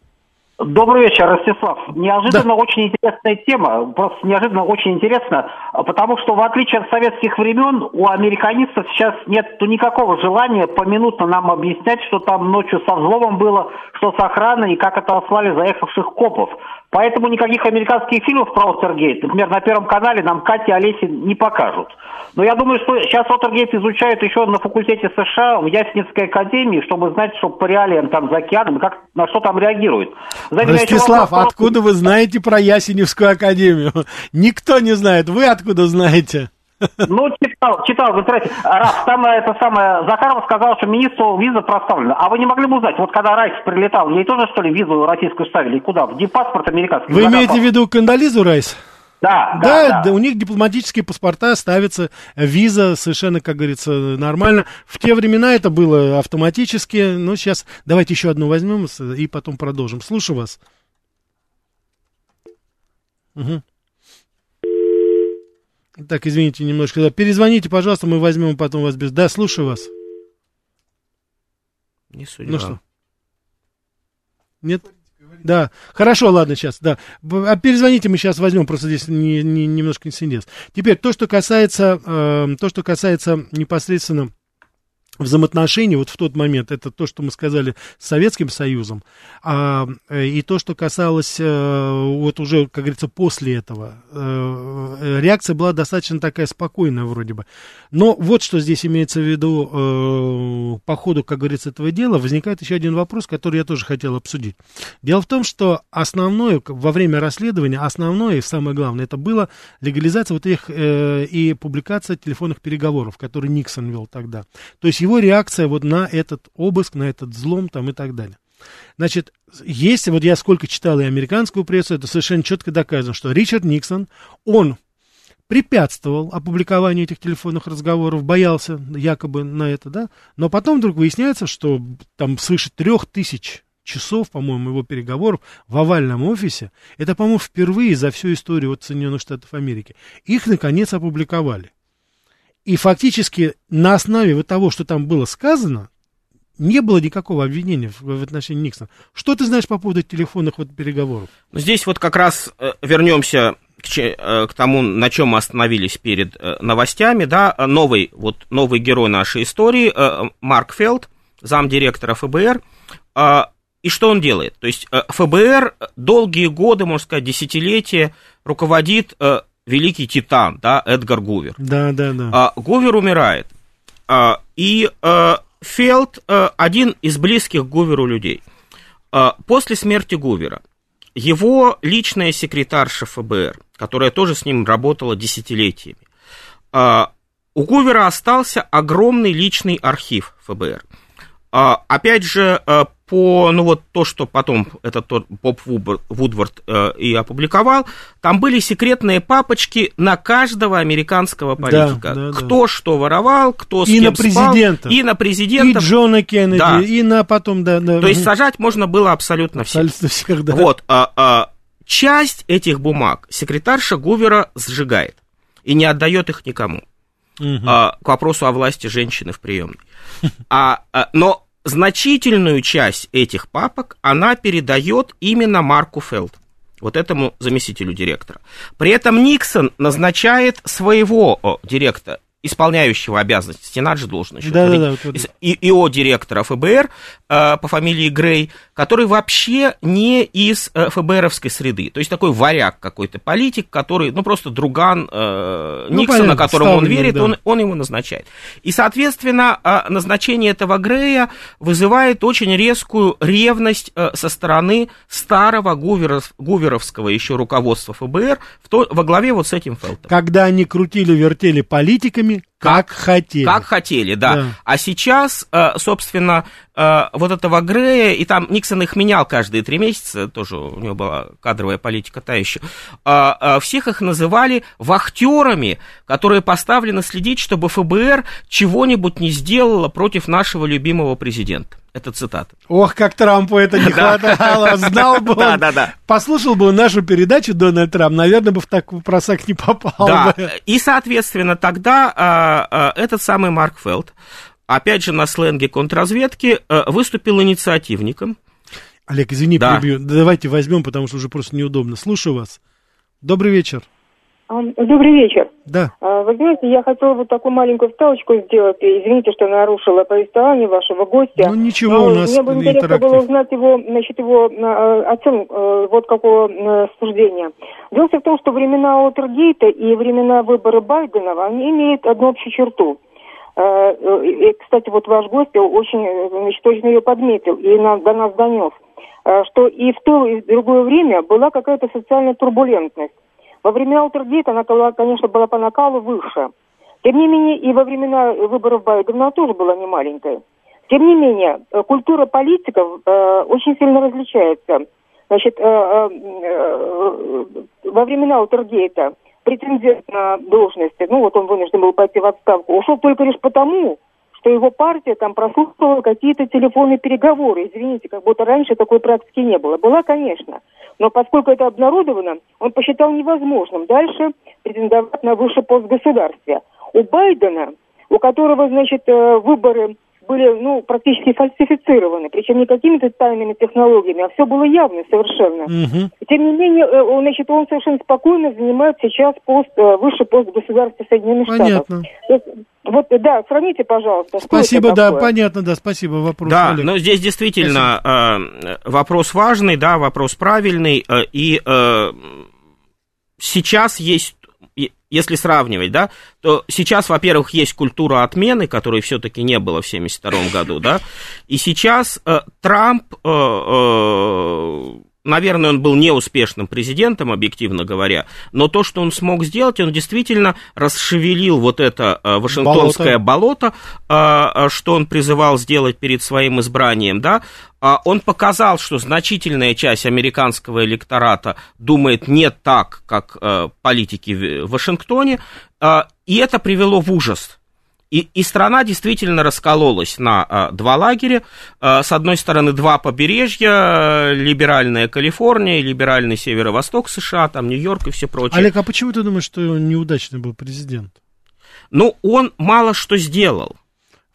Добрый вечер, Ростислав. Неожиданно да. очень интересная тема, просто неожиданно очень интересно, потому что в отличие от советских времен у американистов сейчас нет никакого желания поминутно нам объяснять, что там ночью со взломом было, что с охраной и как это отслали заехавших копов. Поэтому никаких американских фильмов про Остергейт, например, на Первом канале нам Катя и Олеси не покажут. Но я думаю, что сейчас Остергейт изучают еще на факультете США в Ясенецкой академии, чтобы знать, что по реалиям там за океаном, как, на что там реагируют. Ростислав, вопрос, откуда вы знаете про Ясеневскую академию? Никто не знает. Вы откуда знаете? Ну, читал, читал в интернете. Раз, там это самое, Захаров сказал, что министру виза проставлена. А вы не могли бы узнать, вот когда Райс прилетал, ей тоже, что ли, визу российскую ставили? Куда? В паспорт американский? Вы имеете в виду Кандализу Райс? Да, да, да, да. у них дипломатические паспорта ставятся, виза совершенно, как говорится, нормально. В те времена это было автоматически, но сейчас давайте еще одну возьмем и потом продолжим. Слушаю вас. Угу. Так, извините немножко. Перезвоните, пожалуйста, мы возьмем потом вас без... Да, слушаю вас. Не судьба. Ну что? Нет? Да, хорошо, ладно, сейчас, да. А перезвоните, мы сейчас возьмем, просто здесь не, не, немножко инцидент. Теперь, то, что касается, э, то, что касается непосредственно взаимоотношений вот в тот момент, это то, что мы сказали с Советским Союзом, а, э, и то, что касалось а, вот уже, как говорится, после этого. А, реакция была достаточно такая спокойная вроде бы. Но вот что здесь имеется в виду по ходу, как говорится, этого дела, возникает еще один вопрос, который я тоже хотел обсудить. Дело в том, что основное, во время расследования, основное и самое главное, это было легализация вот их э, и публикация телефонных переговоров, которые Никсон вел тогда. То есть его реакция вот на этот обыск, на этот взлом там и так далее. Значит, если вот я сколько читал и американскую прессу, это совершенно четко доказано, что Ричард Никсон, он препятствовал опубликованию этих телефонных разговоров, боялся якобы на это, да, но потом вдруг выясняется, что там свыше трех тысяч часов, по-моему, его переговоров в овальном офисе, это, по-моему, впервые за всю историю вот Соединенных Штатов Америки, их, наконец, опубликовали. И фактически на основе вот того, что там было сказано, не было никакого обвинения в, в отношении Никсона. Что ты знаешь по поводу телефонных вот переговоров? Ну, здесь вот как раз э, вернемся к, э, к тому, на чем мы остановились перед э, новостями, да, новый, вот, новый герой нашей истории, Марк Фелд, замдиректора ФБР, э, и что он делает? То есть ФБР долгие годы, можно сказать, десятилетия руководит великий титан, да, Эдгар Гувер. Да, да, да. А, Гувер умирает. А, и а, Фелд а, один из близких Гуверу людей. А, после смерти Гувера его личная секретарша ФБР, которая тоже с ним работала десятилетиями, а, у Гувера остался огромный личный архив ФБР. А, опять же, а, по, ну вот то, что потом этот тот Боб Вудвард э, и опубликовал, там были секретные папочки на каждого американского политика. Да, да, кто да. что воровал, кто с и кем на президента. и на президента. И Джона Кеннеди, да. и на потом, да, да. То есть сажать можно было абсолютно всех. Абсолютно всех, да. Вот, а, а, часть этих бумаг секретарша Гувера сжигает и не отдает их никому. Угу. А, к вопросу о власти женщины в приемной. А, а, но значительную часть этих папок она передает именно Марку Фелд, вот этому заместителю директора. При этом Никсон назначает своего директора, исполняющего обязанности, стена же должен еще, да, да, да, вот, вот. ИО директора ФБР э, по фамилии Грей, который вообще не из э, ФБРовской среды, то есть такой варяг какой-то, политик, который, ну, просто друган э, ну, Никсона, понятно, которому он верит, да. он, он его назначает. И, соответственно, э, назначение этого Грея вызывает очень резкую ревность э, со стороны старого гуверов, гуверовского еще руководства ФБР в то, во главе вот с этим Фелтом. Когда они крутили-вертели политиками, как, как хотели. Как хотели, да. да. А сейчас, э, собственно, э, вот этого Грея, и там Никсон их менял каждые три месяца, тоже у него была кадровая политика та еще, э, всех их называли вахтерами, которые поставлены следить, чтобы ФБР чего-нибудь не сделало против нашего любимого президента. Это цитата. Ох, как Трампу это не хватало. Знал бы он, да, да. послушал бы нашу передачу Дональд Трамп, наверное, бы в такой просак не попал да. бы. И, соответственно, тогда а, а, этот самый Марк Фелд, опять же, на сленге контрразведки, а, выступил инициативником. Олег, извини, да. перебью. Давайте возьмем, потому что уже просто неудобно. Слушаю вас. Добрый вечер. Добрый вечер. Да. А, вы знаете, я хотела вот такую маленькую вставочку сделать. Извините, что нарушила повествование вашего гостя. Ну ничего, Но у нас Мне бы интересно было узнать его, значит, его а, оценку, э, вот какого э, суждения. Дело в том, что времена Уотергейта и времена выбора Байдена, они имеют одну общую черту. А, и, кстати, вот ваш гость очень, значит, точно ее подметил и нам, до нас донес, что и в то, и в другое время была какая-то социальная турбулентность. Во времена Утергейта она, конечно, была по накалу выше. Тем не менее, и во времена выборов Байдена она тоже была не маленькой. Тем не менее, э, культура политиков э, очень сильно различается. Значит, э, э, э, во времена Утергейта претендент на должности, ну вот он вынужден был пойти в отставку, ушел только лишь потому, что его партия там прослушивала какие-то телефонные переговоры. Извините, как будто раньше такой практики не было. Была, конечно. Но поскольку это обнародовано, он посчитал невозможным дальше претендовать на высший пост в государстве. У Байдена, у которого, значит, э, выборы были, ну, практически фальсифицированы, причем не какими-то тайными технологиями, а все было явно совершенно. Мгм. Тем не менее, э, он, значит, он совершенно спокойно занимает сейчас пост, э, высший пост государства Соединенных Штатов. Понятно. То есть, Вот, да, сравните, пожалуйста. Спасибо, да, такое. понятно, да, спасибо. Вопрос. Да, Олег. но здесь действительно э, вопрос важный, да, вопрос правильный, э, и э, сейчас есть, если сравнивать, да, то сейчас, во-первых, есть культура отмены, которой все-таки не было в 1972 году, да, и сейчас э, Трамп, э, э, наверное, он был неуспешным президентом, объективно говоря, но то, что он смог сделать, он действительно расшевелил вот это э, вашингтонское болото, а, а, что он призывал сделать перед своим избранием, да, а, он показал, что значительная часть американского электората думает не так, как э, политики в Вашингтоне, и это привело в ужас. И, и страна действительно раскололась на а, два лагеря. А, с одной стороны, два побережья, э, либеральная Калифорния, либеральный северо-восток США, там Нью-Йорк и все прочее. Олег, а почему ты думаешь, что он неудачный был президент? Ну, он мало что сделал.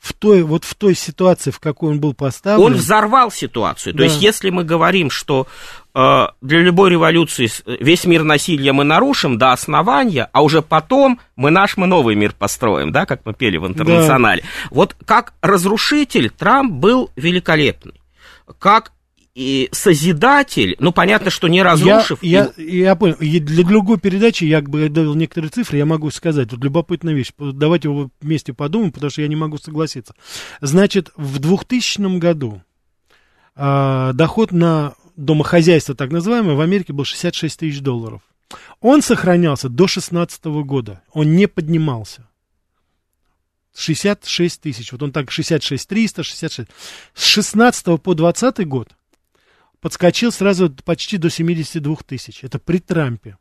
В той, вот в той ситуации, в какой он был поставлен. Он взорвал ситуацию. То Да. есть, если мы говорим, что э, для любой революции весь мир насилия мы нарушим до основания, а уже потом мы наш, мы новый мир построим, да, как мы пели в интернационале. Вот как разрушитель Трамп был великолепный. Как и созидатель, ну, понятно, что не разрушив... Я, я, я понял. Для другой передачи я бы дал некоторые цифры, я могу сказать. Вот любопытная вещь. Давайте его вместе подумаем, потому что я не могу согласиться. Значит, в 2000 году а, доход на домохозяйство, так называемое, в Америке был 66 тысяч долларов. Он сохранялся до 2016 года. Он не поднимался. 66 тысяч. Вот он так 66 300, 66. С 16 по 20 год подскочил сразу почти до 72 тысяч. Это при Трампе.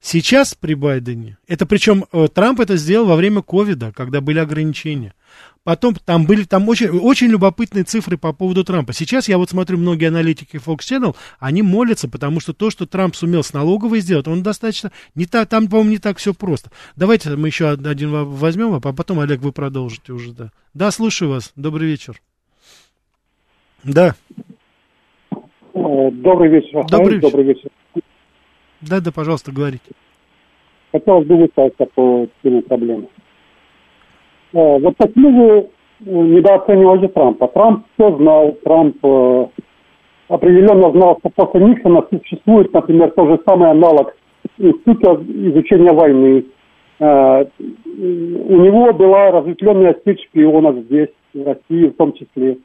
Сейчас при Байдене, это причем э, Трамп это сделал во время ковида, когда были ограничения. Потом там были там очень, очень любопытные цифры по поводу Трампа. Сейчас я вот смотрю, многие аналитики Fox Channel, они молятся, потому что то, что Трамп сумел с налоговой сделать, он достаточно, не так, там, по-моему, не так все просто. Давайте мы еще од- один во- возьмем, а потом, Олег, вы продолжите уже, да. Да, слушаю вас, добрый вечер. Да, Добрый вечер, Рафаэль. Добрый вечер. Добрый вечер. да, да, пожалуйста, говорите. Хотелось бы высказаться по теме проблемы. Э, Вот почему вы э, недооцениваете Трампа? Трамп все знал, Трамп э, определенно знал, что после Никсона существует, например, тот же самый аналог Института изучения войны. Э, У него была разветвленная сеть шпионов здесь, в России в том числе.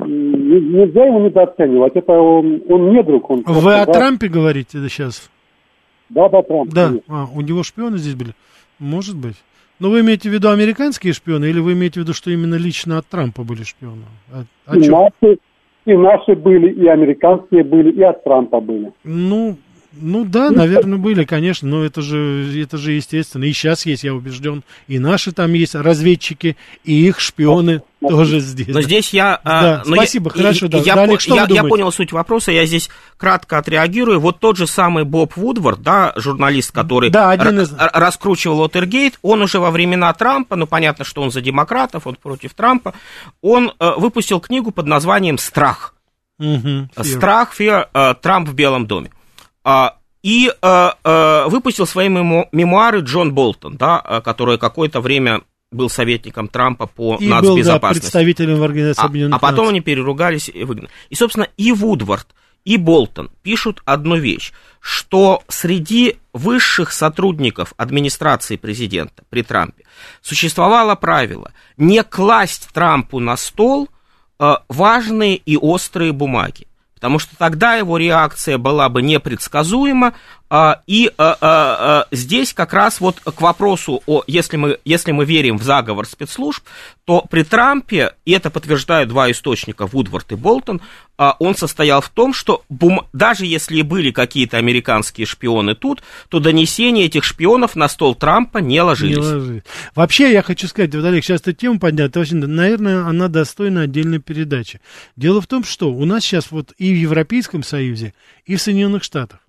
Нельзя его недооценивать. Это он, он не друг. Он Вы просто, о да, Трампе говорите сейчас? Да, да, Трамп. Да, конечно. а, у него шпионы здесь были? Может быть. Но вы имеете в виду американские шпионы, или вы имеете в виду, что именно лично от Трампа были шпионы? А, о и, наши, и наши были, и американские были, и от Трампа были. Ну, ну да, наверное, были, конечно, но это же, это же естественно. И сейчас есть, я убежден, и наши там есть разведчики, и их шпионы тоже здесь. Но здесь я... а, Да, но я- спасибо, хорошо, да. Я, Да, по- Олег, что я- вы я понял суть вопроса, я здесь кратко отреагирую. Вот тот же самый Боб Вудвард, да, журналист, который Да, один из- раскручивал Уотергейт, он уже во времена Трампа, ну, понятно, что он за демократов, он против Трампа, он э, выпустил книгу под названием «Страх». Мгм, Фир. Страх, феar, э, Трамп в Белом доме. А, И э, э, выпустил свои мемуары Джон Болтон, да, который какое-то время был советником Трампа по И был, да, нацбезопасности. представителем в Организации А, Объединенных а потом Наций. они переругались и выгнали. И, собственно, и Вудвард, и Болтон пишут одну вещь, что среди высших сотрудников администрации президента при Трампе существовало правило не класть Трампу на стол важные и острые бумаги. Потому что тогда его реакция была бы непредсказуема, и а, а, а, здесь как раз вот к вопросу о, если мы, если мы верим в заговор спецслужб, то при Трампе, и это подтверждают два источника, Вудвард и Болтон, а, он состоял в том, что бум- даже если были какие-то американские шпионы тут, то донесения этих шпионов на стол Трампа не Не ложились. Вообще, я хочу сказать, вот, Олег, сейчас эту тему поднять, вообще, наверное, она достойна отдельной передачи. Дело в том, что у нас сейчас вот и в Европейском Союзе, и в Соединенных Штатах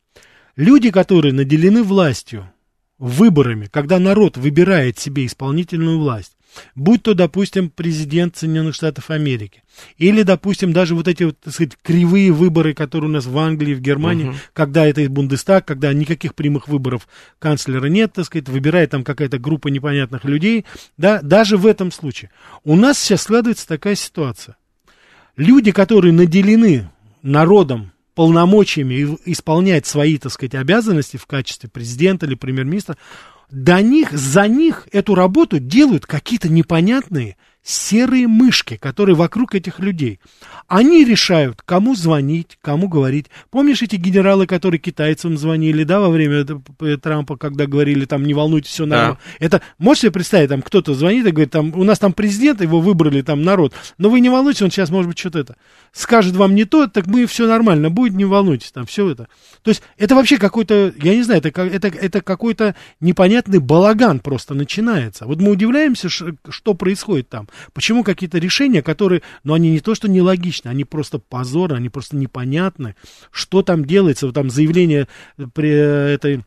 люди, которые наделены властью, выборами, когда народ выбирает себе исполнительную власть, будь то, допустим, президент Соединенных Штатов Америки, или, допустим, даже вот эти, вот, так сказать, кривые выборы, которые у нас в Англии, в Германии, угу. когда это Бундестаг, когда никаких прямых выборов канцлера нет, так сказать, выбирает там какая-то группа непонятных людей, да, даже в этом случае. У нас сейчас складывается такая ситуация. Люди, которые наделены народом полномочиями исполнять свои, так сказать, обязанности в качестве президента или премьер-министра, до них, за них эту работу делают какие-то непонятные серые мышки, которые вокруг этих людей. Они решают, кому звонить, кому говорить. Помнишь эти генералы, которые китайцам звонили, да, во время Трампа, когда говорили, там, не волнуйтесь, все нормально. Да. Это, можете себе представить, там, кто-то звонит и говорит, там, у нас там президент, его выбрали, там, народ, но вы не волнуйтесь, он сейчас, может быть, что-то это, скажет вам не то, так мы все нормально будет, не волнуйтесь, там, все это. То есть, это вообще какой-то, я не знаю, это, это, это какой-то непонятный балаган просто начинается. Вот мы удивляемся, что происходит там. Почему какие-то решения, которые, ну, они не то, что нелогичны, они просто позорны, они просто непонятны. Что там делается? Вот там заявление при этой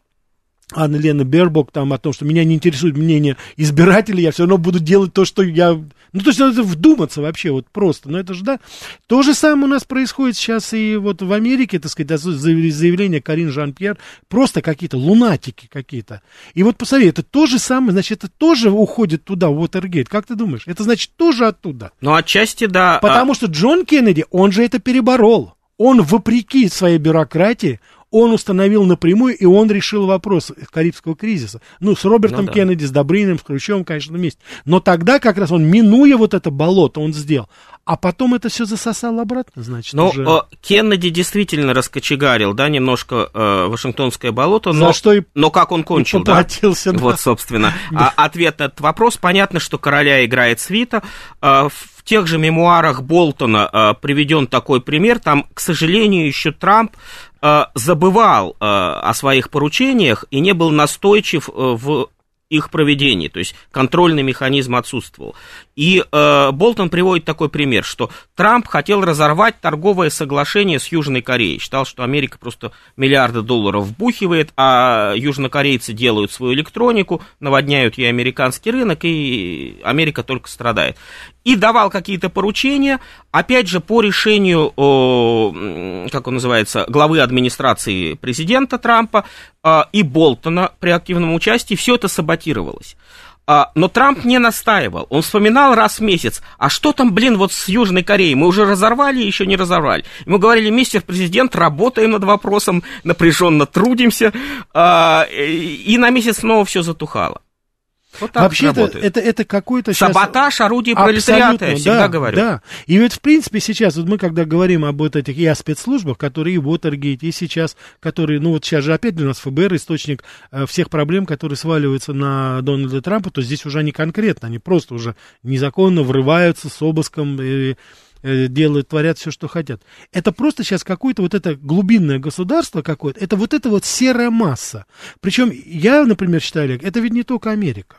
Анна Лена Бербок там о том, что меня не интересует мнение избирателей, я все равно буду делать то, что я... Ну, то есть надо вдуматься вообще, вот просто. Но это же, да, то же самое у нас происходит сейчас и вот в Америке, так сказать, заявление Карин Жан-Пьер, просто какие-то лунатики какие-то. И вот посмотри, это то же самое, значит, это тоже уходит туда, в Уотергейт. Как ты думаешь? Это значит тоже оттуда. Ну, отчасти да. Потому а... что Джон Кеннеди, он же это переборол. Он, вопреки своей бюрократии, он установил напрямую, и он решил вопрос Карибского кризиса. Ну, с Робертом ну, да. Кеннеди, с Добрыниным, с Хрущевым, конечно, вместе. Но тогда как раз он, минуя вот это болото, он сделал. А потом это все засосал обратно, значит. Ну, уже... Э, Кеннеди действительно раскочегарил, да, немножко э, Вашингтонское болото, но, За что и но как он кончил, да? Да. Вот, собственно, а, ответ на этот вопрос. Понятно, что короля играет свита. Э, в тех же мемуарах Болтона э, приведен такой пример. Там, к сожалению, еще Трамп э, забывал э, о своих поручениях и не был настойчив э, в их проведении, то есть контрольный механизм отсутствовал. И э, Болтон приводит такой пример, что Трамп хотел разорвать торговое соглашение с Южной Кореей, считал, что Америка просто миллиарды долларов вбухивает, а южнокорейцы делают свою электронику, наводняют ей американский рынок, и Америка только страдает. И давал какие-то поручения, опять же, по решению, как он называется, главы администрации президента Трампа а, и Болтона при активном участии, все это саботировалось. А, но Трамп не настаивал. Он вспоминал раз в месяц, а что там, блин, вот с Южной Кореей? Мы уже разорвали, еще не разорвали. Ему говорили, мистер президент, работаем над вопросом, напряженно трудимся, а, и на месяц снова все затухало. Вот так Вообще это, это, это какой-то Саботаж орудий пролетариата, я всегда да, говорю. Да, и вот в принципе сейчас, вот мы когда говорим об вот этих и о спецслужбах, которые и Watergate, и сейчас, которые, ну вот сейчас же опять у нас ФБР источник э, всех проблем, которые сваливаются на Дональда Трампа, то здесь уже они конкретно, они просто уже незаконно врываются с обыском и э, делают, творят все, что хотят. Это просто сейчас какое-то вот это глубинное государство какое-то, это вот это вот серая масса. Причем я, например, считаю, Олег, это ведь не только Америка.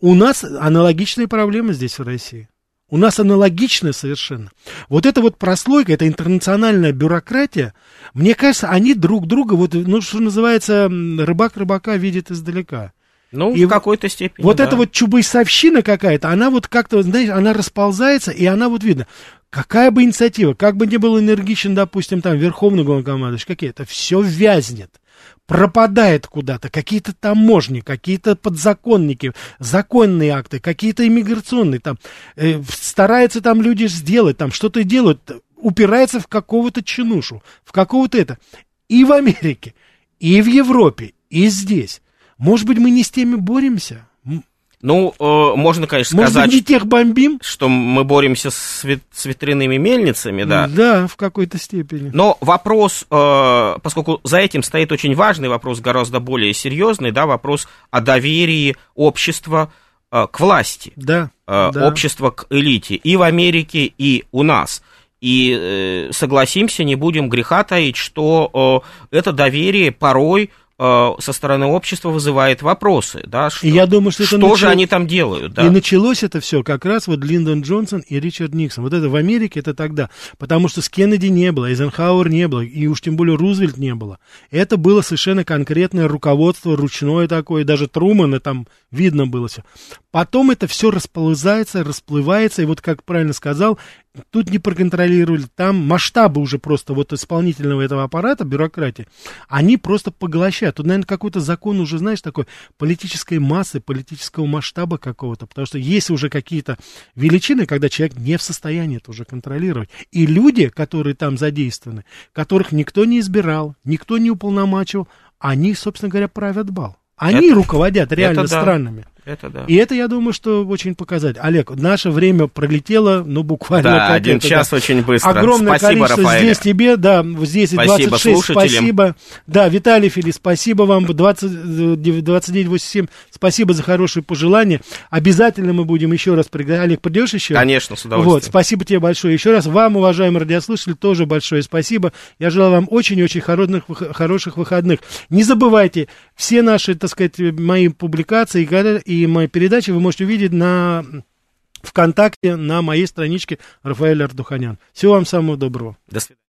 У нас аналогичные проблемы здесь, в России. У нас аналогичная совершенно. Вот эта вот прослойка, эта интернациональная бюрократия, мне кажется, они друг друга, вот, ну, что называется, рыбак рыбака видит издалека. Ну, и в какой-то степени. Вот да. эта вот чубайсовщина какая-то, она вот как-то, знаешь, она расползается, и она вот видно. Какая бы инициатива, как бы ни был энергичен, допустим, там, верховный главнокомандующий, какие это все вязнет пропадает куда-то, какие-то таможни, какие-то подзаконники, законные акты, какие-то иммиграционные, там, э, стараются там люди сделать, там, что-то делают, упирается в какого-то чинушу, в какого-то это. И в Америке, и в Европе, и здесь. Может быть, мы не с теми боремся? Ну, э, можно, конечно, Может сказать, не тех бомбим? что мы боремся с, вет- с ветряными мельницами, да. Да, в какой-то степени. Но вопрос, э, поскольку за этим стоит очень важный вопрос, гораздо более серьезный, да, вопрос о доверии общества э, к власти, да, э, да. общества к элите и в Америке, и у нас. И э, согласимся, не будем греха таить, что э, это доверие порой со стороны общества вызывает вопросы, да, что, и я думаю, что, что начало... же они там делают, да. И началось это все как раз вот Линдон Джонсон и Ричард Никсон. Вот это в Америке это тогда, потому что с Кеннеди не было, Эйзенхауэр не было, и уж тем более Рузвельт не было. Это было совершенно конкретное руководство, ручное такое, даже Трумана там видно было все. Потом это все расползается, расплывается, и вот как правильно сказал, тут не проконтролировали, там масштабы уже просто вот исполнительного этого аппарата, бюрократии, они просто поглощают. Тут, наверное, какой-то закон уже, знаешь, такой политической массы, политического масштаба какого-то, потому что есть уже какие-то величины, когда человек не в состоянии это уже контролировать. И люди, которые там задействованы, которых никто не избирал, никто не уполномачивал, они, собственно говоря, правят бал. Они это, руководят реально это да. странами. Это да. И это, я думаю, что очень показать. Олег, наше время пролетело, ну, буквально... Да, один это, час да. очень быстро. Огромное спасибо, количество Рафаэль. здесь тебе, да, здесь спасибо 26, спасибо. Да, Виталий Фили, спасибо вам, 20, 2987, спасибо за хорошие пожелания. Обязательно мы будем еще раз приглашать. Олег, придешь еще? Конечно, с удовольствием. Вот, спасибо тебе большое. Еще раз вам, уважаемые радиослушатели, тоже большое спасибо. Я желаю вам очень-очень хороших, хороших выходных. Не забывайте, все наши, так сказать, мои публикации и мои передачи вы можете увидеть на ВКонтакте на моей страничке Рафаэль Ардуханян. Всего вам самого доброго. До свидания.